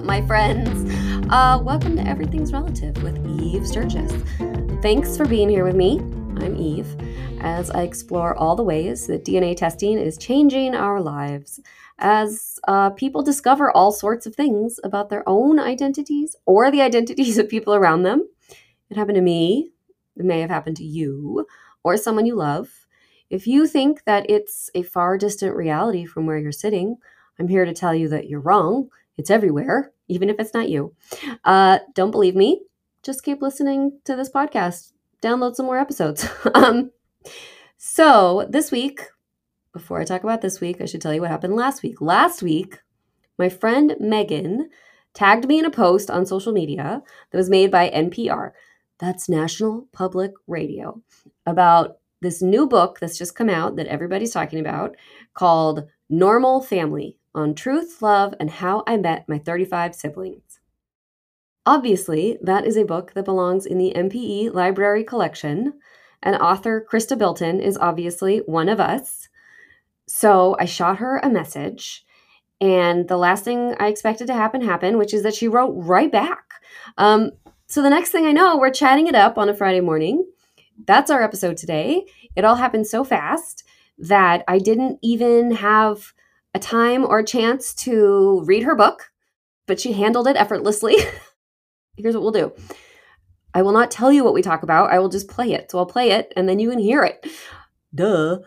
up, my friends? Uh, welcome to Everything's Relative with Eve Sturgis. Thanks for being here with me. I'm Eve, as I explore all the ways that DNA testing is changing our lives, as uh, people discover all sorts of things about their own identities or the identities of people around them. It happened to me, it may have happened to you, or someone you love. If you think that it's a far distant reality from where you're sitting, I'm here to tell you that you're wrong. It's everywhere even if it's not you. Uh, don't believe me? Just keep listening to this podcast. Download some more episodes. um, so, this week, before I talk about this week, I should tell you what happened last week. Last week, my friend Megan tagged me in a post on social media that was made by NPR. That's National Public Radio about this new book that's just come out that everybody's talking about called Normal Family on truth, love, and how I met my 35 siblings. Obviously, that is a book that belongs in the NPE library collection, and author Chrysta Bilton is obviously one of us. So I shot her a message, and the last thing I expected to happen happened, which is that she wrote right back. Um, so the next thing I know, we're chatting it up on a Friday morning. That's our episode today. It all happened so fast that I didn't even have a time or a chance to read her book, but she handled it effortlessly. Here's what we'll do I will not tell you what we talk about. I will just play it. So I'll play it and then you can hear it. Duh.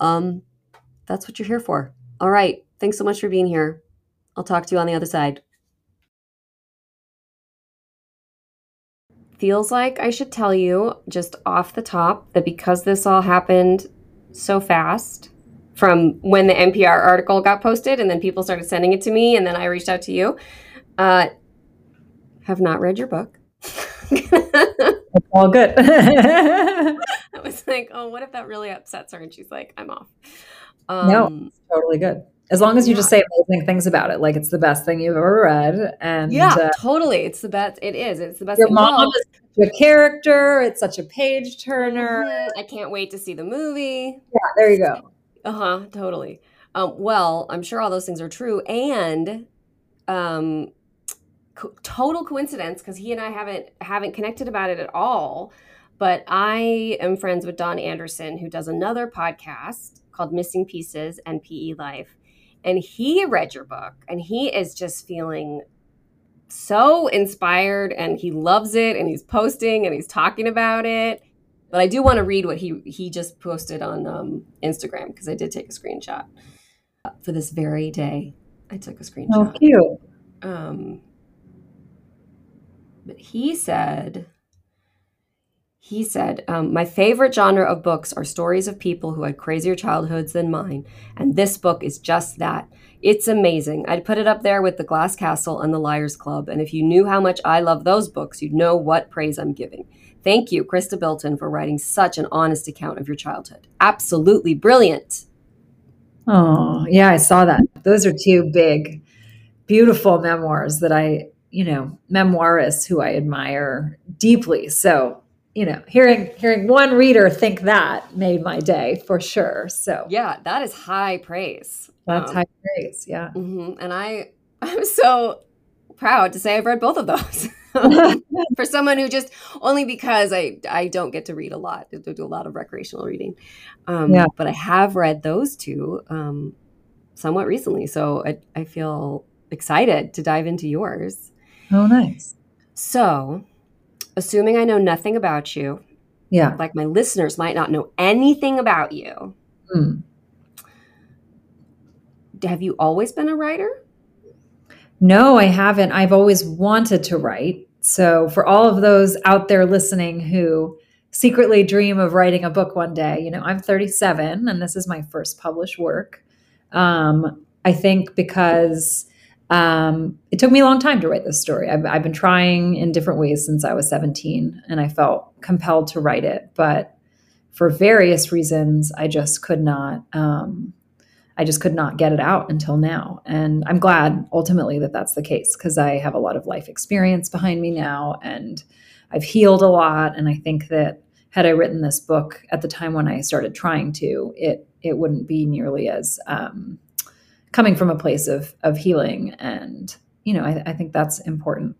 Um, that's what you're here for. All right. Thanks so much for being here. I'll talk to you on the other side. Feels like I should tell you just off the top that because this all happened so fast, from when the NPR article got posted, and then people started sending it to me, and then I reached out to you. Uh, have not read your book. it's all good. I was like, oh, what if that really upsets her? And she's like, I'm off. Um, no, totally good. As long as you yeah. just say amazing things about it, like it's the best thing you've ever read, and yeah, uh, totally, it's the best. It is. It's the best. Your mom is a character. It's such a page turner. Mm-hmm. I can't wait to see the movie. Yeah, there you go. Uh huh. Totally. Um, well, I'm sure all those things are true, and um, co- total coincidence because he and I haven't haven't connected about it at all. But I am friends with Don Anderson, who does another podcast called Missing Pieces and PE Life, and he read your book, and he is just feeling so inspired, and he loves it, and he's posting and he's talking about it but I do want to read what he he just posted on um, Instagram because I did take a screenshot for this very day. I took a screenshot. Oh, cute. Um, but he said, he said, um, my favorite genre of books are stories of people who had crazier childhoods than mine, and this book is just that. It's amazing. I'd put it up there with The Glass Castle and The Liars Club, and if you knew how much I love those books, you'd know what praise I'm giving. Thank you, Chrysta Bilton, for writing such an honest account of your childhood. Absolutely brilliant. Oh, yeah, I saw that. Those are two big, beautiful memoirs that I, you know, memoirists who I admire deeply. So, you know, hearing hearing one reader think that made my day for sure. So, yeah, that is high praise. That's um, high praise. Yeah. Mm-hmm. And I I'm so proud to say I've read both of those. for someone who just only because I I don't get to read a lot, I do a lot of recreational reading, um, yeah. But I have read those two um, somewhat recently, so I, I feel excited to dive into yours. Oh, nice. So, assuming I know nothing about you, yeah, like my listeners might not know anything about you. Mm. Have you always been a writer? No, I haven't. I've always wanted to write. So, for all of those out there listening who secretly dream of writing a book one day, you know, I'm 37 and this is my first published work. Um, I think because um, it took me a long time to write this story. I've, I've, been trying in different ways since I was 17 and I felt compelled to write it. But for various reasons, I just could not um, I just could not get it out until now. And I'm glad ultimately that that's the case because I have a lot of life experience behind me now and I've healed a lot. And I think that had I written this book at the time when I started trying to, it it wouldn't be nearly as um, coming from a place of of healing and you know, I, I think that's important.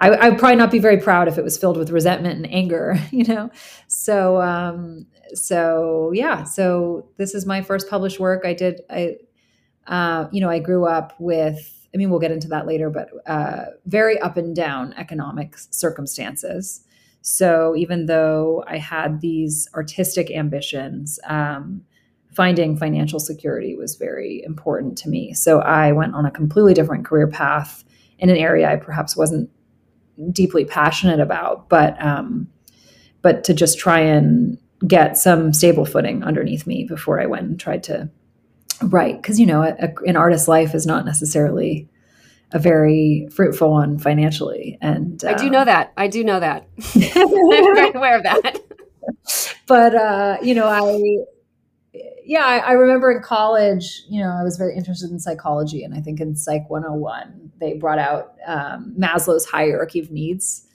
I, would probably not be very proud if it was filled with resentment and anger, you know. So, um, so yeah. So this is my first published work. I did. I, uh, you know, I grew up with. I mean, we'll get into that later, but uh, very up and down economic circumstances. So even though I had these artistic ambitions, um, finding financial security was very important to me. So I went on a completely different career path in an area I perhaps wasn't deeply passionate about, but um, but to just try and get some stable footing underneath me before I went and tried to write. Because you know, a, a, an artist's life is not necessarily a very fruitful one financially. And uh, I do know that. I do know that. I'm very aware of that. But uh, you know, I yeah, I, I, remember in college, you know, I was very interested in psychology, and I think in Psych 101, they brought out um, Maslow's hierarchy of needs,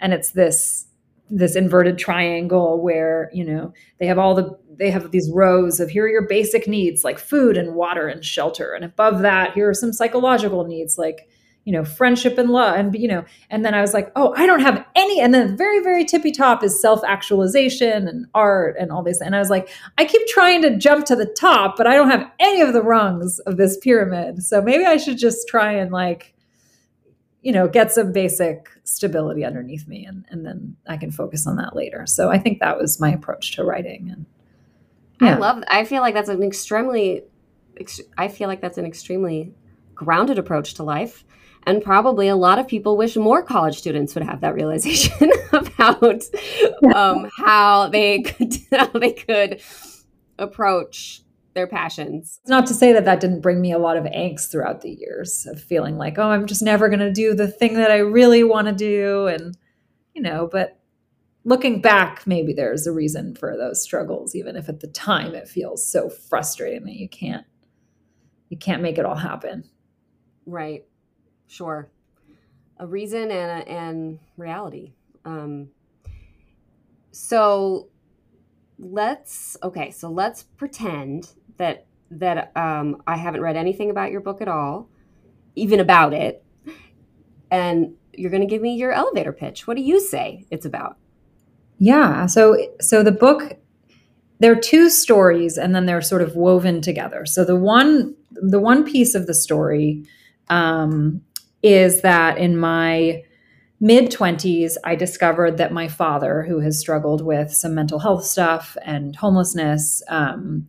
and it's this this inverted triangle where you know they have all the they have these rows of here are your basic needs like food and water and shelter, and above that here are some psychological needs like you know, friendship and love. And, you know, and then I was like, oh, I don't have any. And then the very, very tippy top is self actualization and art and all this. And I was like, I keep trying to jump to the top, but I don't have any of the rungs of this pyramid. So maybe I should just try and like, you know, get some basic stability underneath me and, and then I can focus on that later. So I think that was my approach to writing. And yeah. I love, I feel like that's an extremely, I feel like that's an extremely grounded approach to life and probably a lot of people wish more college students would have that realization about um, how they could how they could approach their passions. It's not to say that that didn't bring me a lot of angst throughout the years of feeling like, oh, I'm just never going to do the thing that I really want to do, and you know, but looking back, maybe there's a reason for those struggles, even if at the time it feels so frustrating that you can't you can't make it all happen. Right. Sure. A reason and a, and reality. Um, so let's okay. So let's pretend that that um, I haven't read anything about your book at all, even about it, and you're going to give me your elevator pitch. What do you say it's about? Yeah. So so the book there are two stories and then they're sort of woven together. So the one the one piece of the story um, is that in my mid 20s, I discovered that my father, who has struggled with some mental health stuff and homelessness, um,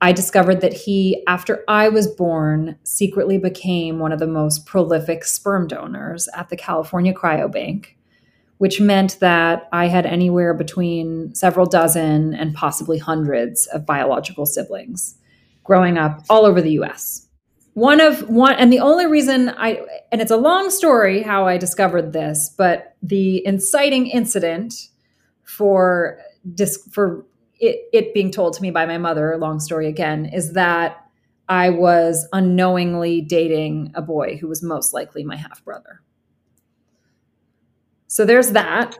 I discovered that he, after I was born, secretly became one of the most prolific sperm donors at the California Cryobank, which meant that I had anywhere between several dozen and possibly hundreds of biological siblings growing up all over the US one of one and the only reason i and it's a long story how i discovered this but the inciting incident for dis, for it, it being told to me by my mother long story again is that i was unknowingly dating a boy who was most likely my half brother. So there's that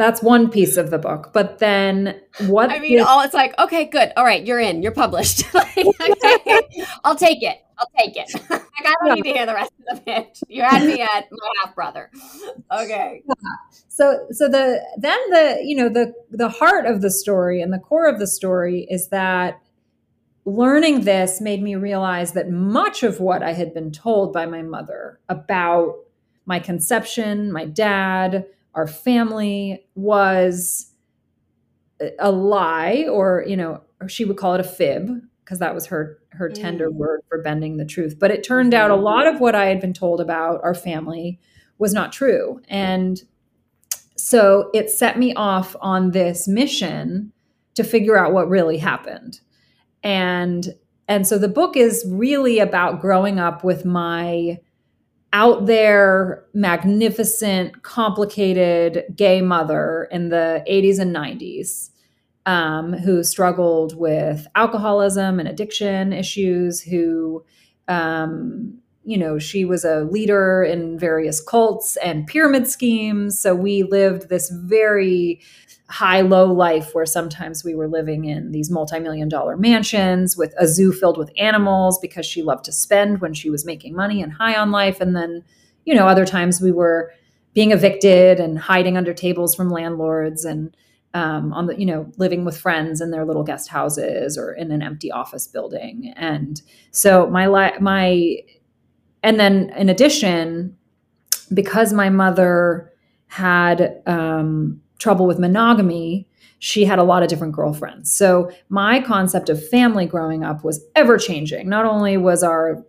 that's one piece of the book. But then what? I mean, all it's like, okay, good. All right, you're in. You're published. like, okay, I'll take it. I'll take it. like, I don't need to hear the rest of the pitch. You had me at my half brother. Okay. Yeah. So, so the then the you know the the heart of the story and the core of the story is that learning this made me realize that much of what I had been told by my mother about my conception, my dad, our family was a lie or you know or she would call it a fib because that was her her tender mm. word for bending the truth but it turned out a mm-hmm. lot of what i had been told about our family was not true and so it set me off on this mission to figure out what really happened and and so the book is really about growing up with my out there, magnificent, complicated gay mother in the 80s and 90s um, who struggled with alcoholism and addiction issues, who um, you know, she was a leader in various cults and pyramid schemes. So we lived this very high low life where sometimes we were living in these multi-million dollar mansions with a zoo filled with animals because she loved to spend when she was making money and high on life. And then you know other times we were being evicted and hiding under tables from landlords and um, on the you know living with friends in their little guest houses or in an empty office building. And so my life my and then in addition because my mother had um, trouble with monogamy, she had a lot of different girlfriends. So my concept of family growing up was ever changing. Not only was our,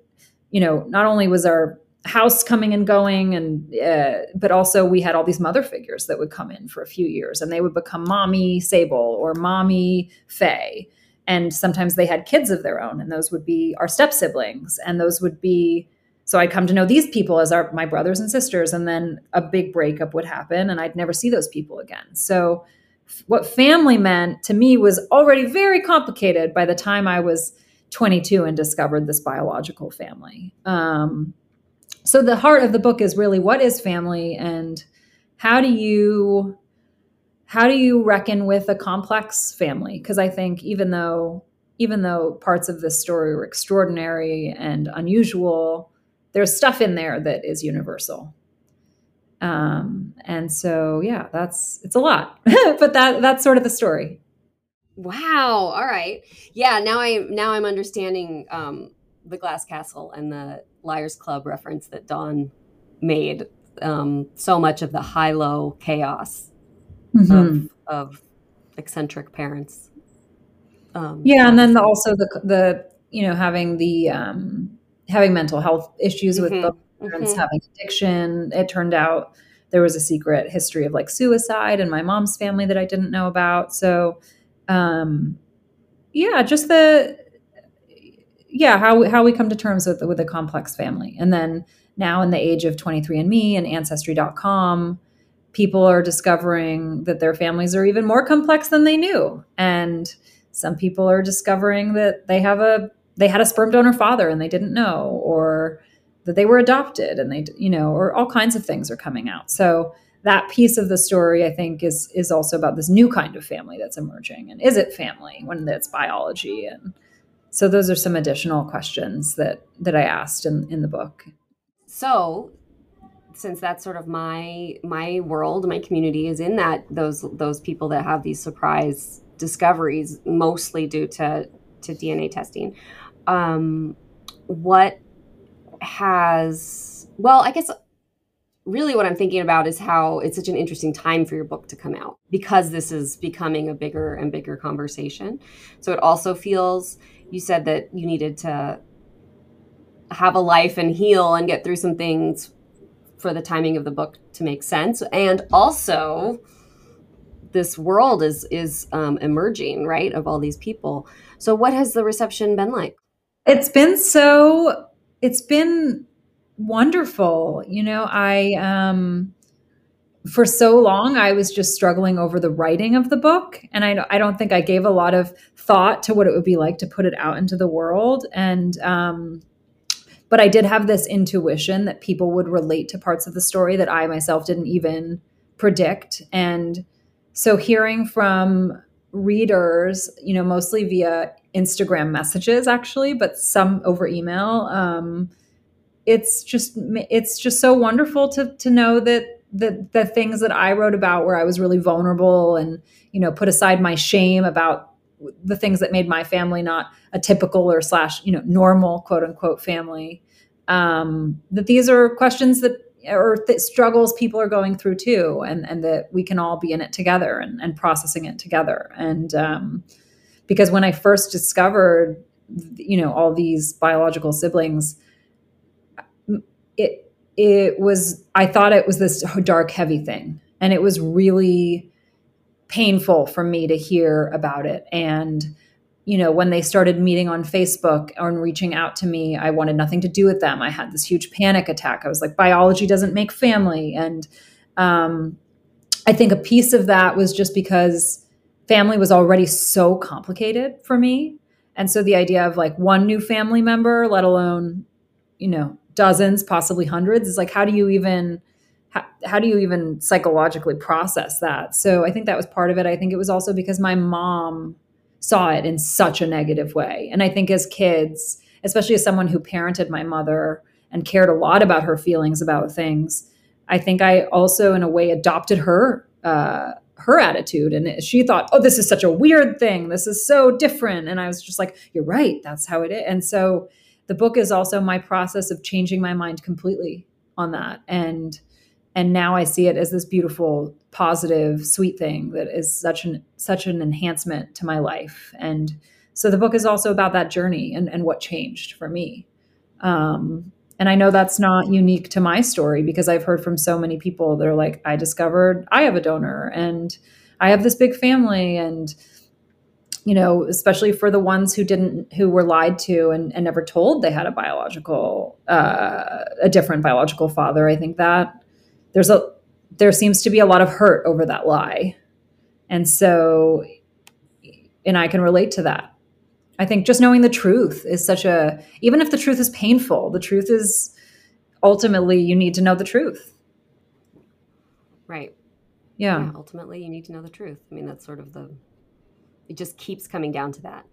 you know, not only was our house coming and going and uh, but also we had all these mother figures that would come in for a few years and they would become mommy sable or mommy faye and sometimes they had kids of their own and those would be our step siblings and those would be so I'd come to know these people as our my brothers and sisters, and then a big breakup would happen, and I'd never see those people again. So what family meant to me was already very complicated by the time I was 22 and discovered this biological family. Um, so the heart of the book is really what is family and how do you how do you reckon with a complex family because i think even though even though parts of this story were extraordinary and unusual there's stuff in there that is universal. Um, and so yeah, that's it's a lot, but that that's sort of the story. Wow. All right. Yeah. Now I now I'm understanding um, the Glass Castle and the Liars Club reference that Don made. Um, so much of the high low chaos mm-hmm. of, of eccentric parents. Um, yeah, and then the, also the the you know having the um, having mental health issues with mm-hmm. both parents, mm-hmm. having addiction. It turned out there was a secret history of like suicide in my mom's family that I didn't know about. So, um, yeah, just the yeah how how we come to terms with with a complex family, and then now in the age of 23andMe and Ancestry.com, people are discovering that their families are even more complex than they knew, and some people are discovering that they have a they had a sperm donor father and they didn't know or that they were adopted and they you know or all kinds of things are coming out. So that piece of the story i think is is also about this new kind of family that's emerging. And is it family when it's biology? And so those are some additional questions that that i asked in in the book. So since that's sort of my my world my community is in that those those people that have these surprise discoveries mostly due to to dna testing um, what has well i guess really what i'm thinking about is how it's such an interesting time for your book to come out because this is becoming a bigger and bigger conversation. So it also feels you said that you needed to have a life and heal and get through some things for the timing of the book to make sense. And also this world is is um, emerging right of all these people. So what has the reception been like it's been so, it's been wonderful. You know, I, um, for so long, I was just struggling over the writing of the book. And I, I don't think I gave a lot of thought to what it would be like to put it out into the world. And, um, but I did have this intuition that people would relate to parts of the story that I myself didn't even predict. And so hearing from readers, you know, mostly via Instagram messages actually, but some over email. Um, it's just it's just so wonderful to to know that the the things that I wrote about where I was really vulnerable and you know put aside my shame about the things that made my family not a typical or slash you know normal quote unquote family. Um, that these are questions that or struggles people are going through too, and and that we can all be in it together and, and processing it together. And um, because when I first discovered, you know, all these biological siblings, it it was I thought it was this dark, heavy thing, and it was really painful for me to hear about it. And you know, when they started meeting on Facebook and reaching out to me, I wanted nothing to do with them. I had this huge panic attack. I was like, biology doesn't make family, and um, I think a piece of that was just because family was already so complicated for me. And so the idea of like one new family member, let alone, you know, dozens, possibly hundreds. Is like, how do you even how, how do you even psychologically process that? So I think that was part of it. I think it was also because my mom saw it in such a negative way. And I think as kids, especially as someone who parented my mother and cared a lot about her feelings about things, I think I also, in a way, adopted her uh, her attitude, and she thought, "Oh, this is such a weird thing. This is so different." And I was just like, "You're right. That's how it is." And so, the book is also my process of changing my mind completely on that, and and now I see it as this beautiful, positive, sweet thing that is such an such an enhancement to my life. And so, the book is also about that journey and and what changed for me. Um, and I know that's not unique to my story because I've heard from so many people that are like, I discovered I have a donor and I have this big family. And, you know, especially for the ones who didn't, who were lied to and, and never told they had a biological, uh, a different biological father. I think that there's a, there seems to be a lot of hurt over that lie. And so, and I can relate to that I think just knowing the truth is such a, even if the truth is painful, the truth is ultimately you need to know the truth. Right. Yeah. yeah. Ultimately, you need to know the truth. I mean, that's sort of the, it just keeps coming down to that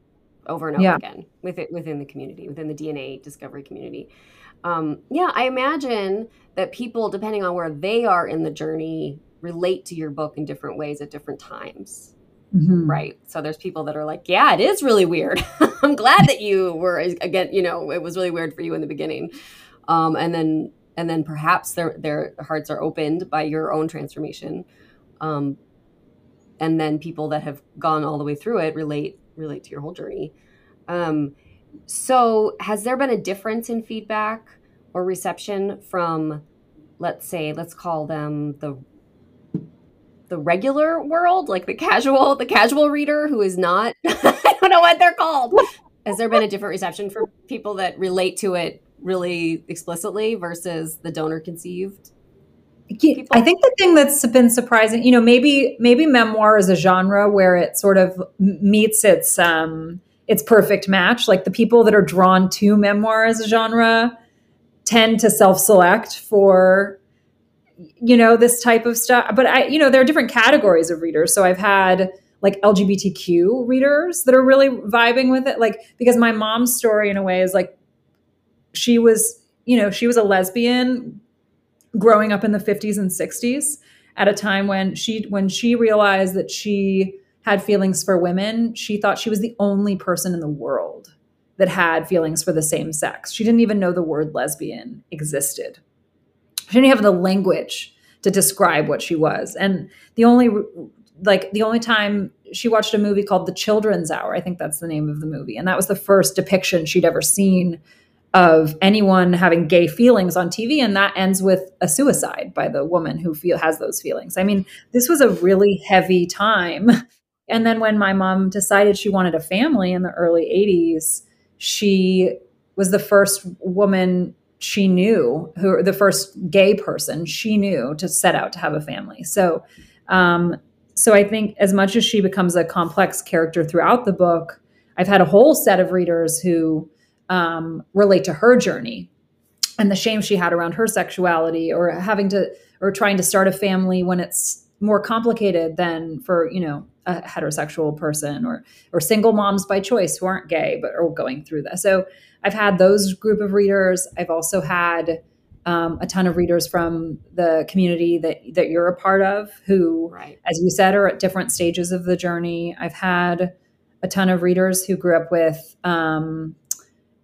over and over yeah. again with it within the community, within the DNA discovery community. Um, yeah, I imagine that people, depending on where they are in the journey, relate to your book in different ways at different times. Mm-hmm. Right. So there's people that are like, yeah, it is really weird. I'm glad that you were again, you know, it was really weird for you in the beginning. Um, and then and then perhaps their their hearts are opened by your own transformation. Um, and then people that have gone all the way through it relate relate to your whole journey. Um, so has there been a difference in feedback or reception from let's say let's call them the the regular world, like the casual, the casual reader who is not, I don't know what they're called. Has there been a different reception for people that relate to it really explicitly versus the donor conceived? People? I think the thing that's been surprising, you know, maybe maybe memoir is a genre where it sort of meets its um its perfect match. Like the people that are drawn to memoir as a genre tend to self-select for you know this type of stuff but i you know there are different categories of readers. So i've had like lgbtq readers that are really vibing with it. Like because my mom's story in a way is like she was you know she was a lesbian growing up in the 50s and 60s at a time when she when she realized that she had feelings for women she thought she was the only person in the world that had feelings for the same sex. She didn't even know the word lesbian existed she didn't have the language to describe what she was. And the only like the only time she watched a movie called The Children's Hour, I think that's the name of the movie, and that was the first depiction she'd ever seen of anyone having gay feelings on TV, and that ends with a suicide by the woman who feel has those feelings. I mean, this was a really heavy time. And then when my mom decided she wanted a family in the early 80s, she was the first woman she knew who the first gay person she knew to set out to have a family. So, um, so I think as much as she becomes a complex character throughout the book, I've had a whole set of readers who um, relate to her journey and the shame she had around her sexuality or having to or trying to start a family when it's more complicated than for you know a heterosexual person or or single moms by choice who aren't gay but are going through that so I've had those group of readers. I've also had um, a ton of readers from the community that that you're a part of, who, right. as you said, are at different stages of the journey. I've had a ton of readers who grew up with um,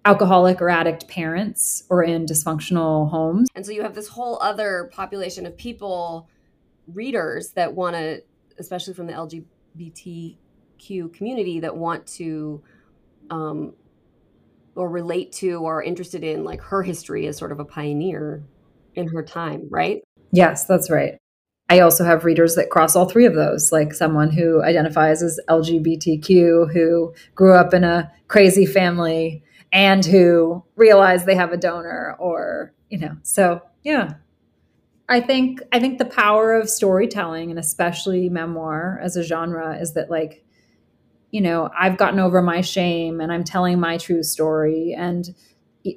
alcoholic or addict parents or in dysfunctional homes. And so you have this whole other population of people, readers that want to, especially from the LGBTQ community, that want to um, or relate to or are interested in like her history as sort of a pioneer in her time, right? Yes, that's right. I also have readers that cross all three of those, like someone who identifies as LGBTQ, who grew up in a crazy family and who realized they have a donor or, you know, so yeah. I think I think the power of storytelling and especially memoir as a genre is that like you know, I've gotten over my shame and I'm telling my true story. And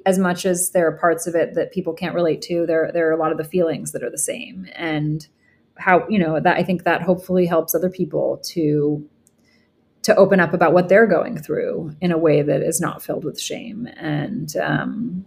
as much as there are parts of it that people can't relate to, there there are a lot of the feelings that are the same, and how you know that I think that hopefully helps other people to to open up about what they're going through in a way that is not filled with shame. And um,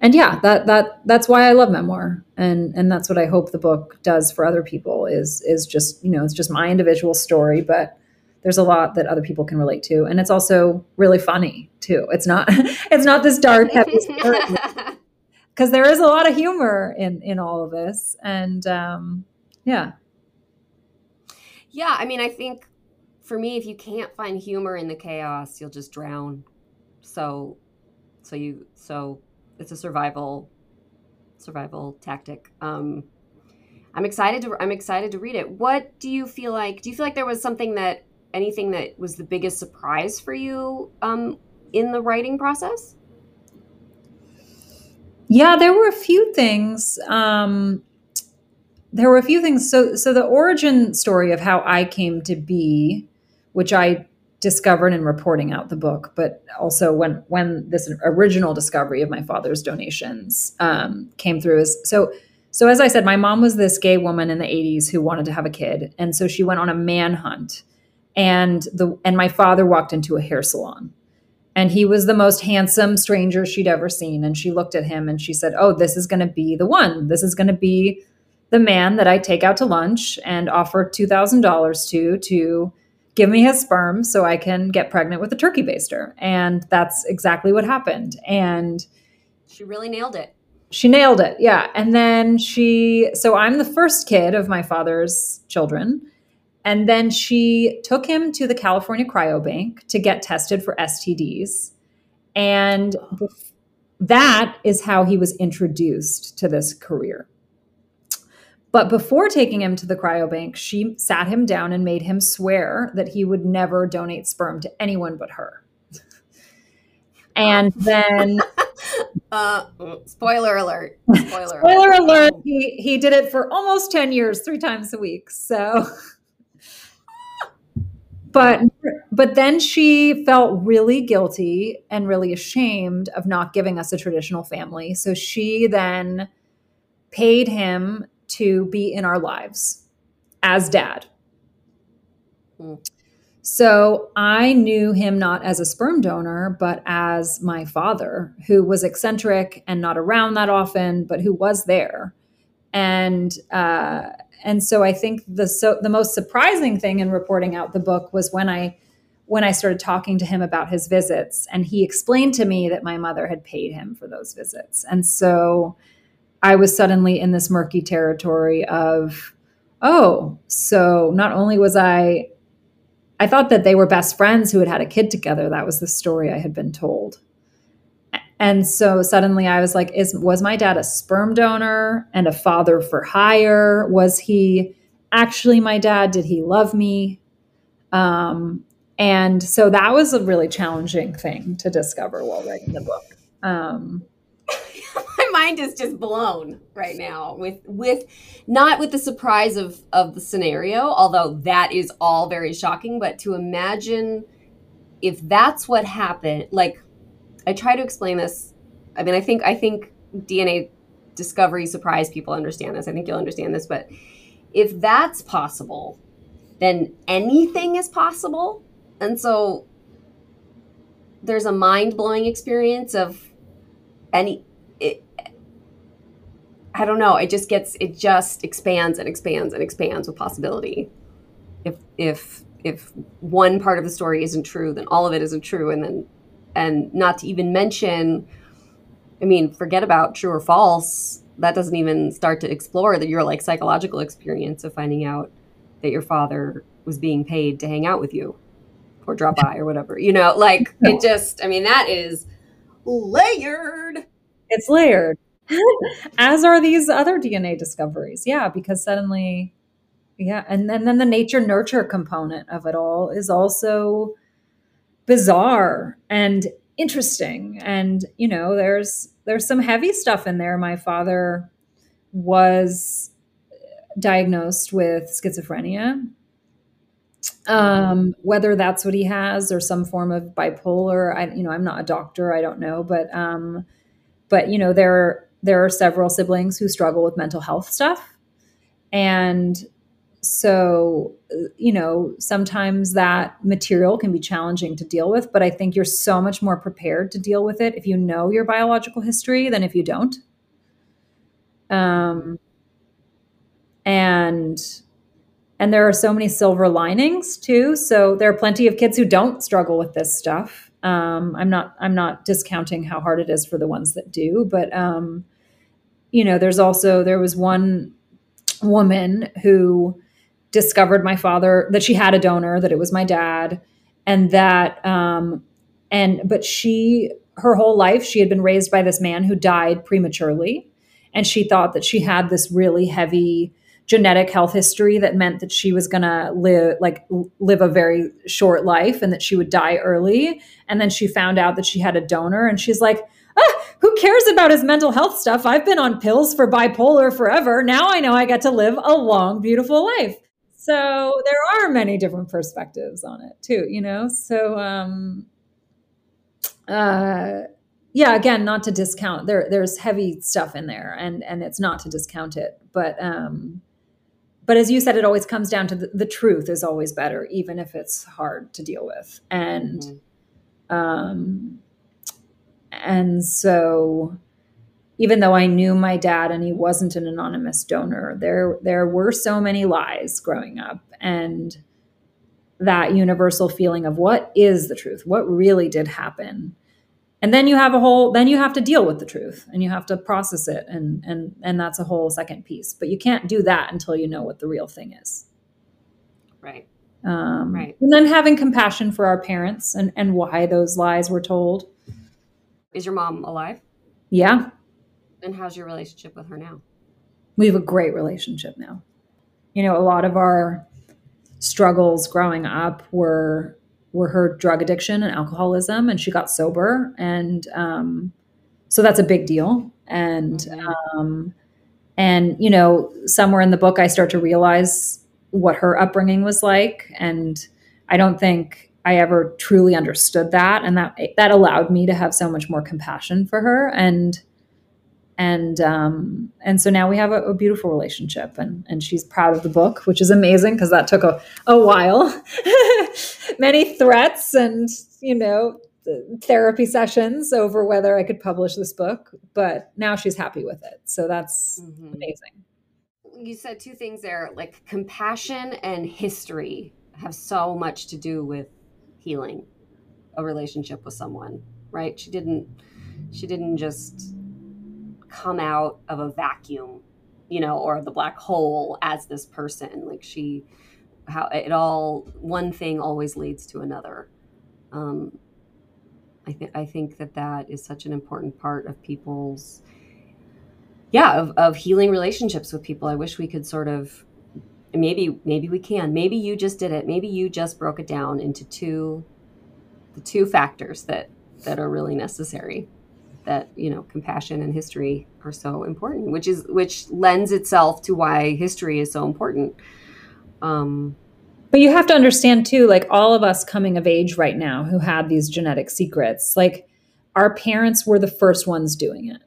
and yeah that that that's why I love memoir. And and that's what I hope the book does for other people is is just you know it's just my individual story but there's a lot that other people can relate to and it's also really funny too. It's not it's not this dark heavy because there is a lot of humor in in all of this and um yeah. Yeah i mean i think for me if you can't find humor in the chaos you'll just drown. So so you so it's a survival survival tactic. Um i'm excited to i'm excited to read it. What do you feel like do you feel like there was something that anything that was the biggest surprise for you um, in the writing process? Yeah, there were a few things. Um, there were a few things. So, so the origin story of how I came to be, which I discovered in reporting out the book, but also when when this original discovery of my father's donations um, came through is so. So as I said, my mom was this gay woman in the 80s who wanted to have a kid, and so she went on a manhunt and the and my father walked into a hair salon. And he was the most handsome stranger she'd ever seen. And she looked at him and she said oh this is going to be the one. This is going to be the man that i take out to lunch and offer $2000 to to give me his sperm so i can get pregnant with a turkey baster. And that's exactly what happened. And she really nailed it. she nailed it yeah. And then she so i'm the first kid of my father's children and then she took him to the California Cryobank to get tested for STDs. And that is how he was introduced to this career. But before taking him to the cryobank, she sat him down and made him swear that he would never donate sperm to anyone but her. And then uh, spoiler alert. Spoiler, spoiler alert. alert. He he did it for almost 10 years, 3 times a week. So but but then she felt really guilty and really ashamed of not giving us a traditional family. So she then paid him to be in our lives as dad. Mm. so i knew him not as a sperm donor but as my father who was eccentric and not around that often but who was there and uh, and so I think the so the most surprising thing in reporting out the book was when I when I started talking to him about his visits and he explained to me that my mother had paid him for those visits. And so I was suddenly in this murky territory of oh, so not only was I I thought that they were best friends who had had a kid together. That was the story I had been told. And so suddenly I was like, is was my dad a sperm donor and a father for hire? Was he actually my dad? Did he love me? Um, and so that was a really challenging thing to discover while writing the book. Um, my mind is just blown right now with with not with the surprise of of the scenario, although that is all very shocking, but to imagine if that's what happened, like I try to explain this. I mean, I think I think DNA discovery surprise people understand this. I think you'll understand this, but if that's possible, then anything is possible. And so there's a mind-blowing experience of any it, I don't know, it just gets it just expands and expands and expands with possibility. If if if one part of the story isn't true, then all of it isn't true and then and not to even mention i mean forget about true or false. That doesn't even start to explore that your like psychological experience of finding out that your father was being paid to hang out with you or drop by or whatever you know? Like it just i mean that is layered. It's layered. As are these other dna discoveries. Yeah because suddenly yeah and then, then the nature nurture component of it all is also bizarre and interesting and you know there's there's some heavy stuff in there my father was diagnosed with schizophrenia um, whether that's what he has or some form of bipolar. I, you know, I'm not a doctor. I don't know, but, um, but you know, there there are several siblings who struggle with mental health stuff, and so you know sometimes that material can be challenging to deal with but i think you're so much more prepared to deal with it if you know your biological history than if you don't. Um, and and there are so many silver linings too. So there are plenty of kids who don't struggle with this stuff. Um, i'm not i'm not discounting how hard it is for the ones that do but um, you know there's also there was one woman who discovered my father that she had a donor that it was my dad and that um, and but she her whole life she had been raised by this man who died prematurely and she thought that she had this really heavy genetic health history that meant that she was going to live like live a very short life and that she would die early and then she found out that she had a donor and she's like ah, who cares about his mental health stuff? I've been on pills for bipolar forever. Now i know i get to live a long beautiful life so there are many different perspectives on it too you know so um uh yeah again not to discount there there's heavy stuff in there and and it's not to discount it but um but as you said, it always comes down to the, the, truth is always better, even if it's hard to deal with. And, mm-hmm. um, and so even though I knew my dad and he wasn't an anonymous donor, there, there were so many lies growing up and that universal feeling of what is the truth? What really did happen? and then you have a whole then you have to deal with the truth and you have to process it and and and that's a whole second piece. But you can't do that until you know what the real thing is. Right. Um, right. and then having compassion for our parents and and why those lies were told. Is your mom alive? Yeah and how's your relationship with her now we have a great relationship now you know a lot of our struggles growing up were were her drug addiction and alcoholism, and she got sober, and um, so that's a big deal. And mm-hmm. um, and you know, somewhere in the book, I start to realize what her upbringing was like, and I don't think I ever truly understood that, and that that allowed me to have so much more compassion for her, and and um, and so now we have a, a, beautiful relationship and and she's proud of the book which is amazing because that took a, a while. Many threats and you know therapy sessions over whether i could publish this book but now she's happy with it. So that's mm-hmm. amazing. You said two things there like compassion and history have so much to do with healing a relationship with someone right? She didn't she didn't just come out of a vacuum, you know, or the black hole as this person. Like she, how it all, one thing always leads to another. Um, I think I think that that is such an important part of people's, yeah, of, of healing relationships with people. I wish we could sort of, maybe maybe we can. Maybe you just did it. Maybe you just broke it down into two, the two factors that that are really necessary that you know compassion and history are so important which is which lends itself to why history is so important. Um but you have to understand too like all of us coming of age right now who had these genetic secrets like our parents were the first ones doing it.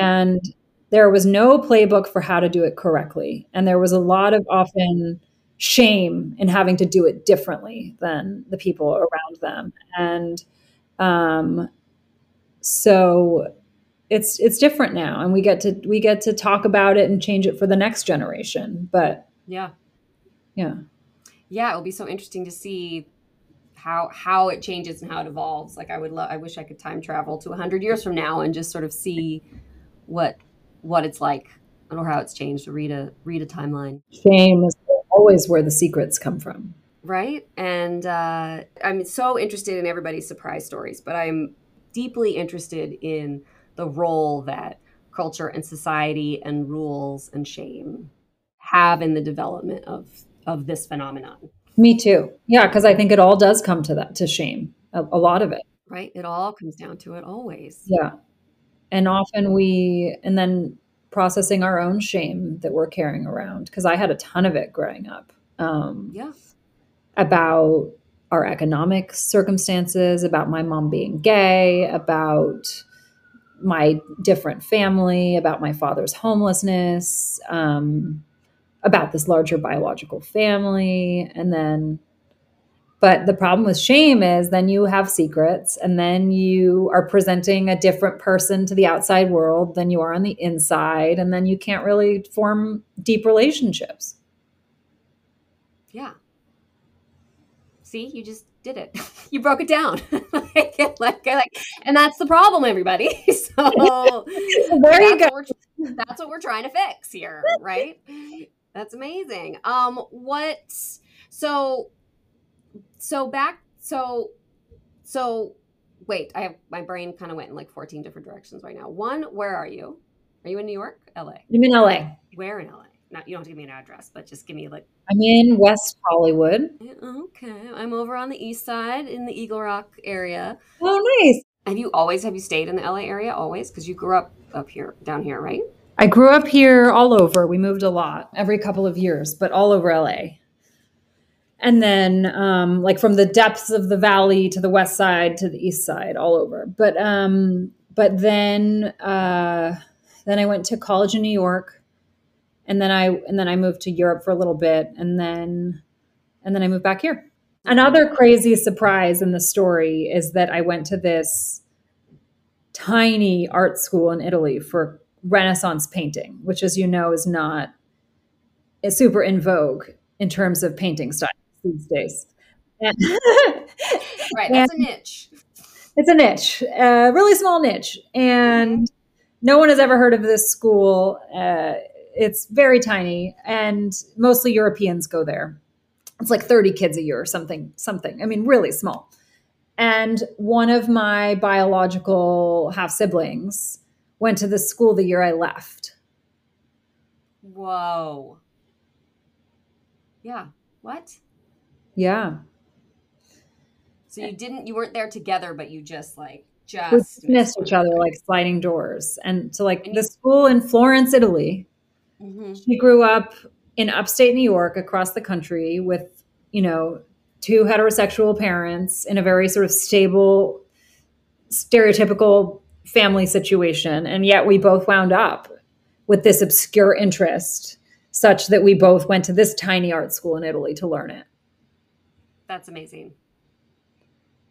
And there was no playbook for how to do it correctly. And there was a lot of often shame in having to do it differently than the people around them. And um, so it's it's different now and we get to we get to talk about it and change it for the next generation but yeah. Yeah. Yeah it'll be so interesting to see how how it changes and how it evolves. Like i would love i wish i could time travel to 100 years from now and just sort of see what what it's like or how it's changed read a read a timeline. Shame is always where the secrets come from. Right? And uh, i'm so interested in everybody's surprise stories but i'm deeply interested in the role that culture and society and rules and shame have in the development of of this phenomenon. Me too. Yeah, because I think it all does come to that to shame. A, a, lot of it. Right. It all comes down to it always. Yeah. And often we and then processing our own shame that we're carrying around because I had a ton of it growing up. Um, yeah. about our economic circumstances, about my mom being gay, about my different family, about my father's homelessness, um, about this larger biological family. And then, but the problem with shame is then you have secrets and then you are presenting a different person to the outside world than you are on the inside. And then you can't really form deep relationships. Yeah. See, you just did it. you broke it down. like, like, like, and that's the problem, everybody. so there you go. What that's what we're trying to fix here, right? That's amazing. Um, what? So, so back. So, so wait. I have my brain kind of went in like fourteen different directions right now. One, where are you? Are you in New York, LA? I'm in LA. Where in LA? Not you don't have to give me an address, but just give me like. I'm in West Hollywood. Okay, I'm over on the east side in the Eagle Rock area. Oh, nice. Have you always have you stayed in the LA area always? Because you grew up up here, down here, right? I grew up here all over. We moved a lot every couple of years, but all over LA. And then, um, like from the depths of the valley to the west side to the east side, all over. But um, but then uh, then I went to college in New York and then I and then I moved to Europe for a little bit, and then and then I moved back here. Another crazy surprise in the story is that I went to this tiny art school in Italy for Renaissance painting, which, as you know, is not is super in vogue in terms of painting styles these days. And, right, that's a niche. It's a niche, a really small niche, and no one has ever heard of this school. Uh, it's very tiny, and mostly Europeans go there. It's like 30 kids a year or something, something. I mean, really small. And one of my biological half siblings went to the school the year I left. Whoa. Yeah. What? Yeah. So you didn't, you weren't there together, but you just like, just we missed each other like sliding doors. And so, like, and the school in Florence, Italy, Mm-hmm. She grew up in upstate New York across the country with, you know, two heterosexual parents in a very sort of stable, stereotypical family situation. And yet we both wound up with this obscure interest, such that we both went to this tiny art school in Italy to learn it. That's amazing.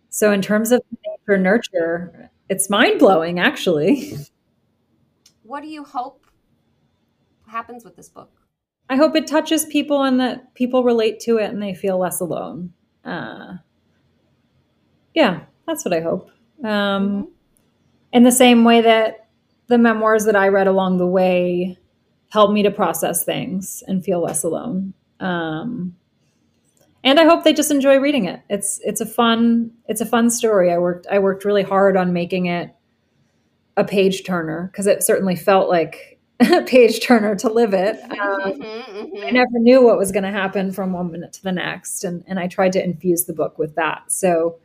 So, in terms of nature nurture, it's mind blowing, actually. What do you hope happens with this book? I hope it touches people and that people relate to it and they feel less alone. Uh, yeah, that's what I hope. Um, mm-hmm. In the same way that the memoirs that I read along the way helped me to process things and feel less alone. Um, and I hope they just enjoy reading it. It's it's a fun it's a fun story. I worked I worked really hard on making it a page turner because it certainly felt like page turner to live it. Um, mm-hmm, mm-hmm. I never knew what was going to happen from one minute to the next, and and I tried to infuse the book with that. So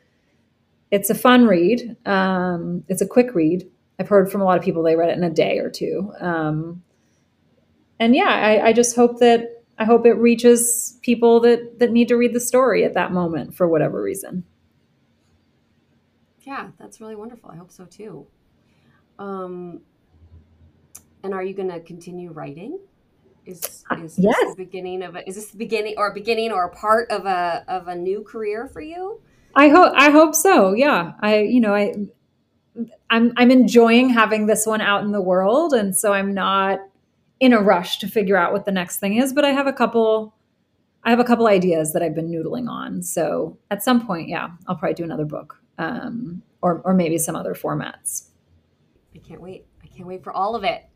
it's a fun read. Um, it's a quick read. I've heard from a lot of people they read it in a day or two. Um, and yeah, I, I just hope that I hope it reaches people that that need to read the story at that moment for whatever reason. Yeah, that's really wonderful. I hope so too. Um, and are you going to continue writing? Is uh, is yes. this the beginning of a, is this the beginning or beginning or a part of a of a new career for you? I hope I hope so. Yeah. I you know, I I'm I'm enjoying having this one out in the world and so I'm not in a rush to figure out what the next thing is, but I have a couple I have a couple ideas that I've been noodling on. So at some point, yeah, I'll probably do another book. Um, or or maybe some other formats. I can't wait. I can't wait for all of it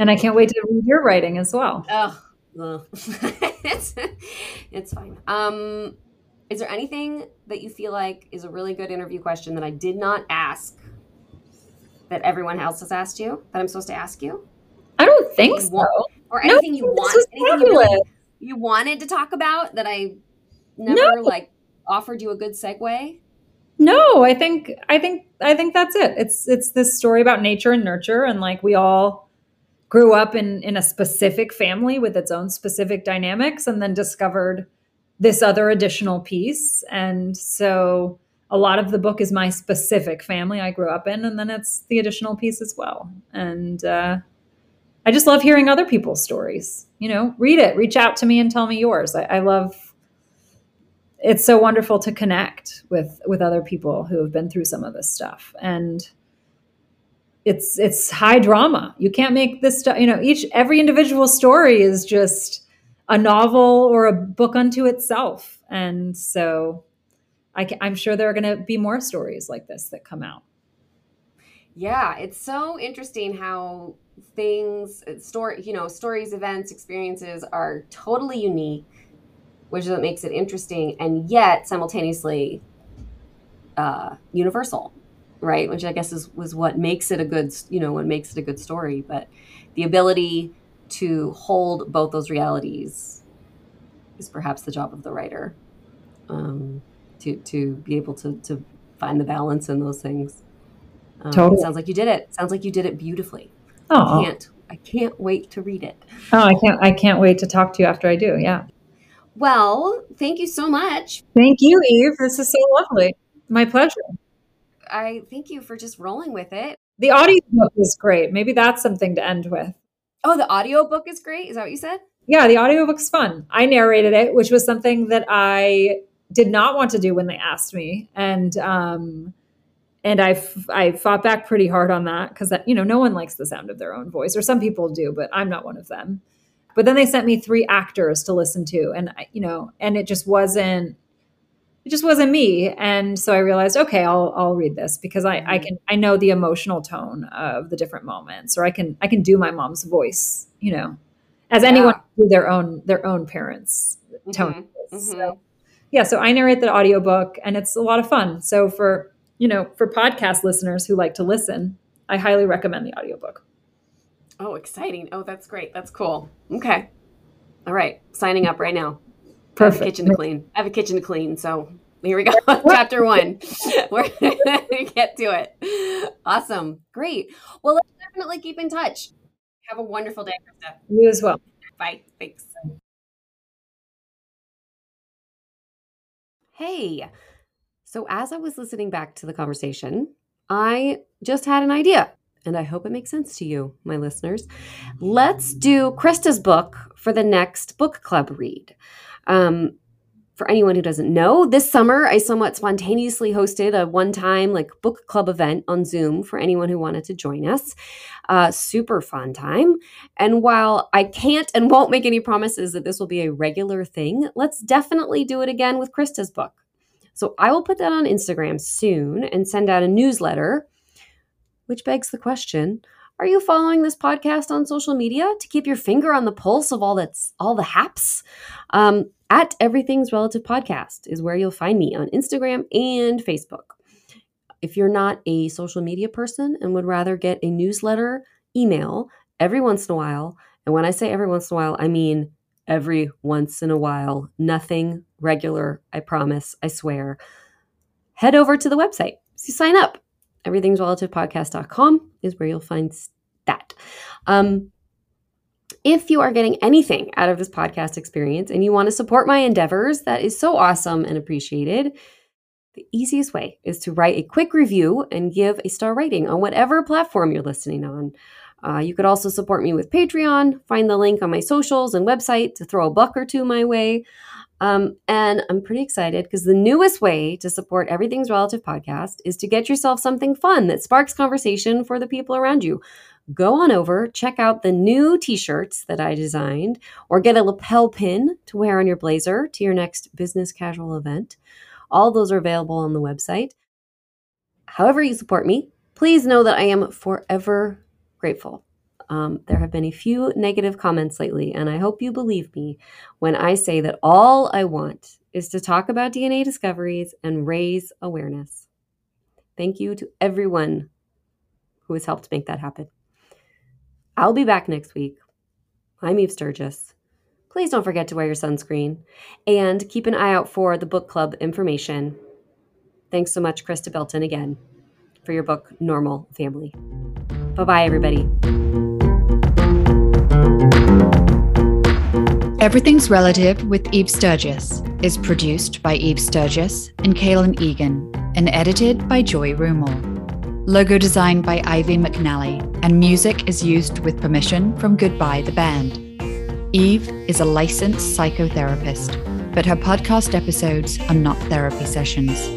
and I can't wait to read your writing as well. Oh, well. it's it's fine. Um, is there anything that you feel like is a really good interview question that I did not ask that everyone else has asked you that I'm supposed to ask you? I don't think so. Or anything no, you want, anything you, really, you wanted to talk about that I never no. like offered you a good segue. No, I think I think I think that's it. It's it's this story about nature and nurture, and like we all grew up in in a specific family with its own specific dynamics and then discovered this other additional piece. And so a lot of the book is my specific family I grew up in, and then it's the additional piece as well. And uh, I just love hearing other people's stories. You know, read it, reach out to me and tell me yours. I, I love. It's so wonderful to connect with with other people who have been through some of this stuff, and it's it's high drama. You can't make this stuff. You know, each every individual story is just a novel or a book unto itself, and so I can, I'm sure there are going to be more stories like this that come out. Yeah, it's so interesting how things, story, you know, stories, events, experiences are totally unique, which is what makes it interesting, and yet simultaneously uh, universal, right? Which I guess is was what makes it a good, you know, what makes it a good story. But the ability to hold both those realities is perhaps the job of the writer. Um, to to be able to to find the balance in those things. Um, totally. Sounds like you did it. Sounds like you did it beautifully. Oh, I can't. I can't wait to read it. Oh, I can't. I can't wait to talk to you after I do. Yeah. Well, thank you so much. Thank you, Eve. This is so lovely. My pleasure. I thank you for just rolling with it. The audiobook is great. Maybe that's something to end with. Oh, the audiobook is great. Is that what you said? Yeah, the audiobook's fun. I narrated it, which was something that I did not want to do when they asked me, and um, and I I fought back pretty hard on that because that you know no one likes the sound of their own voice, or some people do, but I'm not one of them. But then they sent me three actors to listen to, and you know, and it just wasn't it just wasn't me and so i realized okay i'll i'll read this because i i mm-hmm. can i know the emotional tone of the different moments or i can i can do my mom's voice you know as yeah. anyone do their own their own parents tone mm-hmm. So, mm-hmm yeah, so I narrate the audiobook and it's a lot of fun. So for, you know, for podcast listeners who like to listen, I highly recommend the audiobook. Oh, exciting. Oh, that's great. That's cool. Okay. All right. Signing up right now. Perfect. kitchen to clean. I have a kitchen to clean. So here we go. Chapter one. We're going to get to it. Awesome. Great. Well, let's definitely keep in touch. Have a wonderful day, Chrysta. You as well. Bye. Thanks. Hey, so as I was listening back to the conversation, I just had an idea, and I hope it makes sense to you, my listeners. Let's do Chrysta's book for the next book club read. Um, for anyone who doesn't know, this summer I somewhat spontaneously hosted a one time like book club event on Zoom for anyone who wanted to join us. Uh, super fun time. And while I can't and won't make any promises that this will be a regular thing, let's definitely do it again with Chrysta's book. So I will put that on Instagram soon and send out a newsletter, which begs the question are you following this podcast on social media to keep your finger on the pulse of all that's all the haps? Um, at Everything's Relative Podcast is where you'll find me on Instagram and Facebook. If you're not a social media person and would rather get a newsletter email every once in a while, and when I say every once in a while, I mean every once in a while, nothing regular, I promise, I swear, head over to the website. So sign up. Everythingsrelativepodcast.com is where you'll find that. Um, if you are getting anything out of this podcast experience and you want to support my endeavors, that is so awesome and appreciated. The easiest way is to write a quick review and give a star rating on whatever platform you're listening on. Uh, you could also support me with Patreon. Find the link on my socials and website to throw a buck or two my way. Um, and I'm pretty excited because the newest way to support Everything's Relative podcast is to get yourself something fun that sparks conversation for the people around you go on over, check out the new t shirts that I designed, or get a lapel pin to wear on your blazer to your next business casual event. All those are available on the website. However, you support me, please know that I am forever grateful. Um, there have been a few negative comments lately, and I hope you believe me when I say that all I want is to talk about DNA discoveries and raise awareness. Thank you to everyone who has helped make that happen. I'll be back next week. I'm Eve Sturges. Please don't forget to wear your sunscreen and keep an eye out for the book club information. Thanks so much, Chrysta Bilton, again, for your book, Normal Family. Bye bye, everybody. Everything's Relative with Eve Sturges is produced by Eve Sturges and Kaylin Egan and edited by Joy Rumel. Logo designed by Ivy McNally, and music is used with permission from Goodbye the Band. Eve is a licensed psychotherapist, but her podcast episodes are not therapy sessions.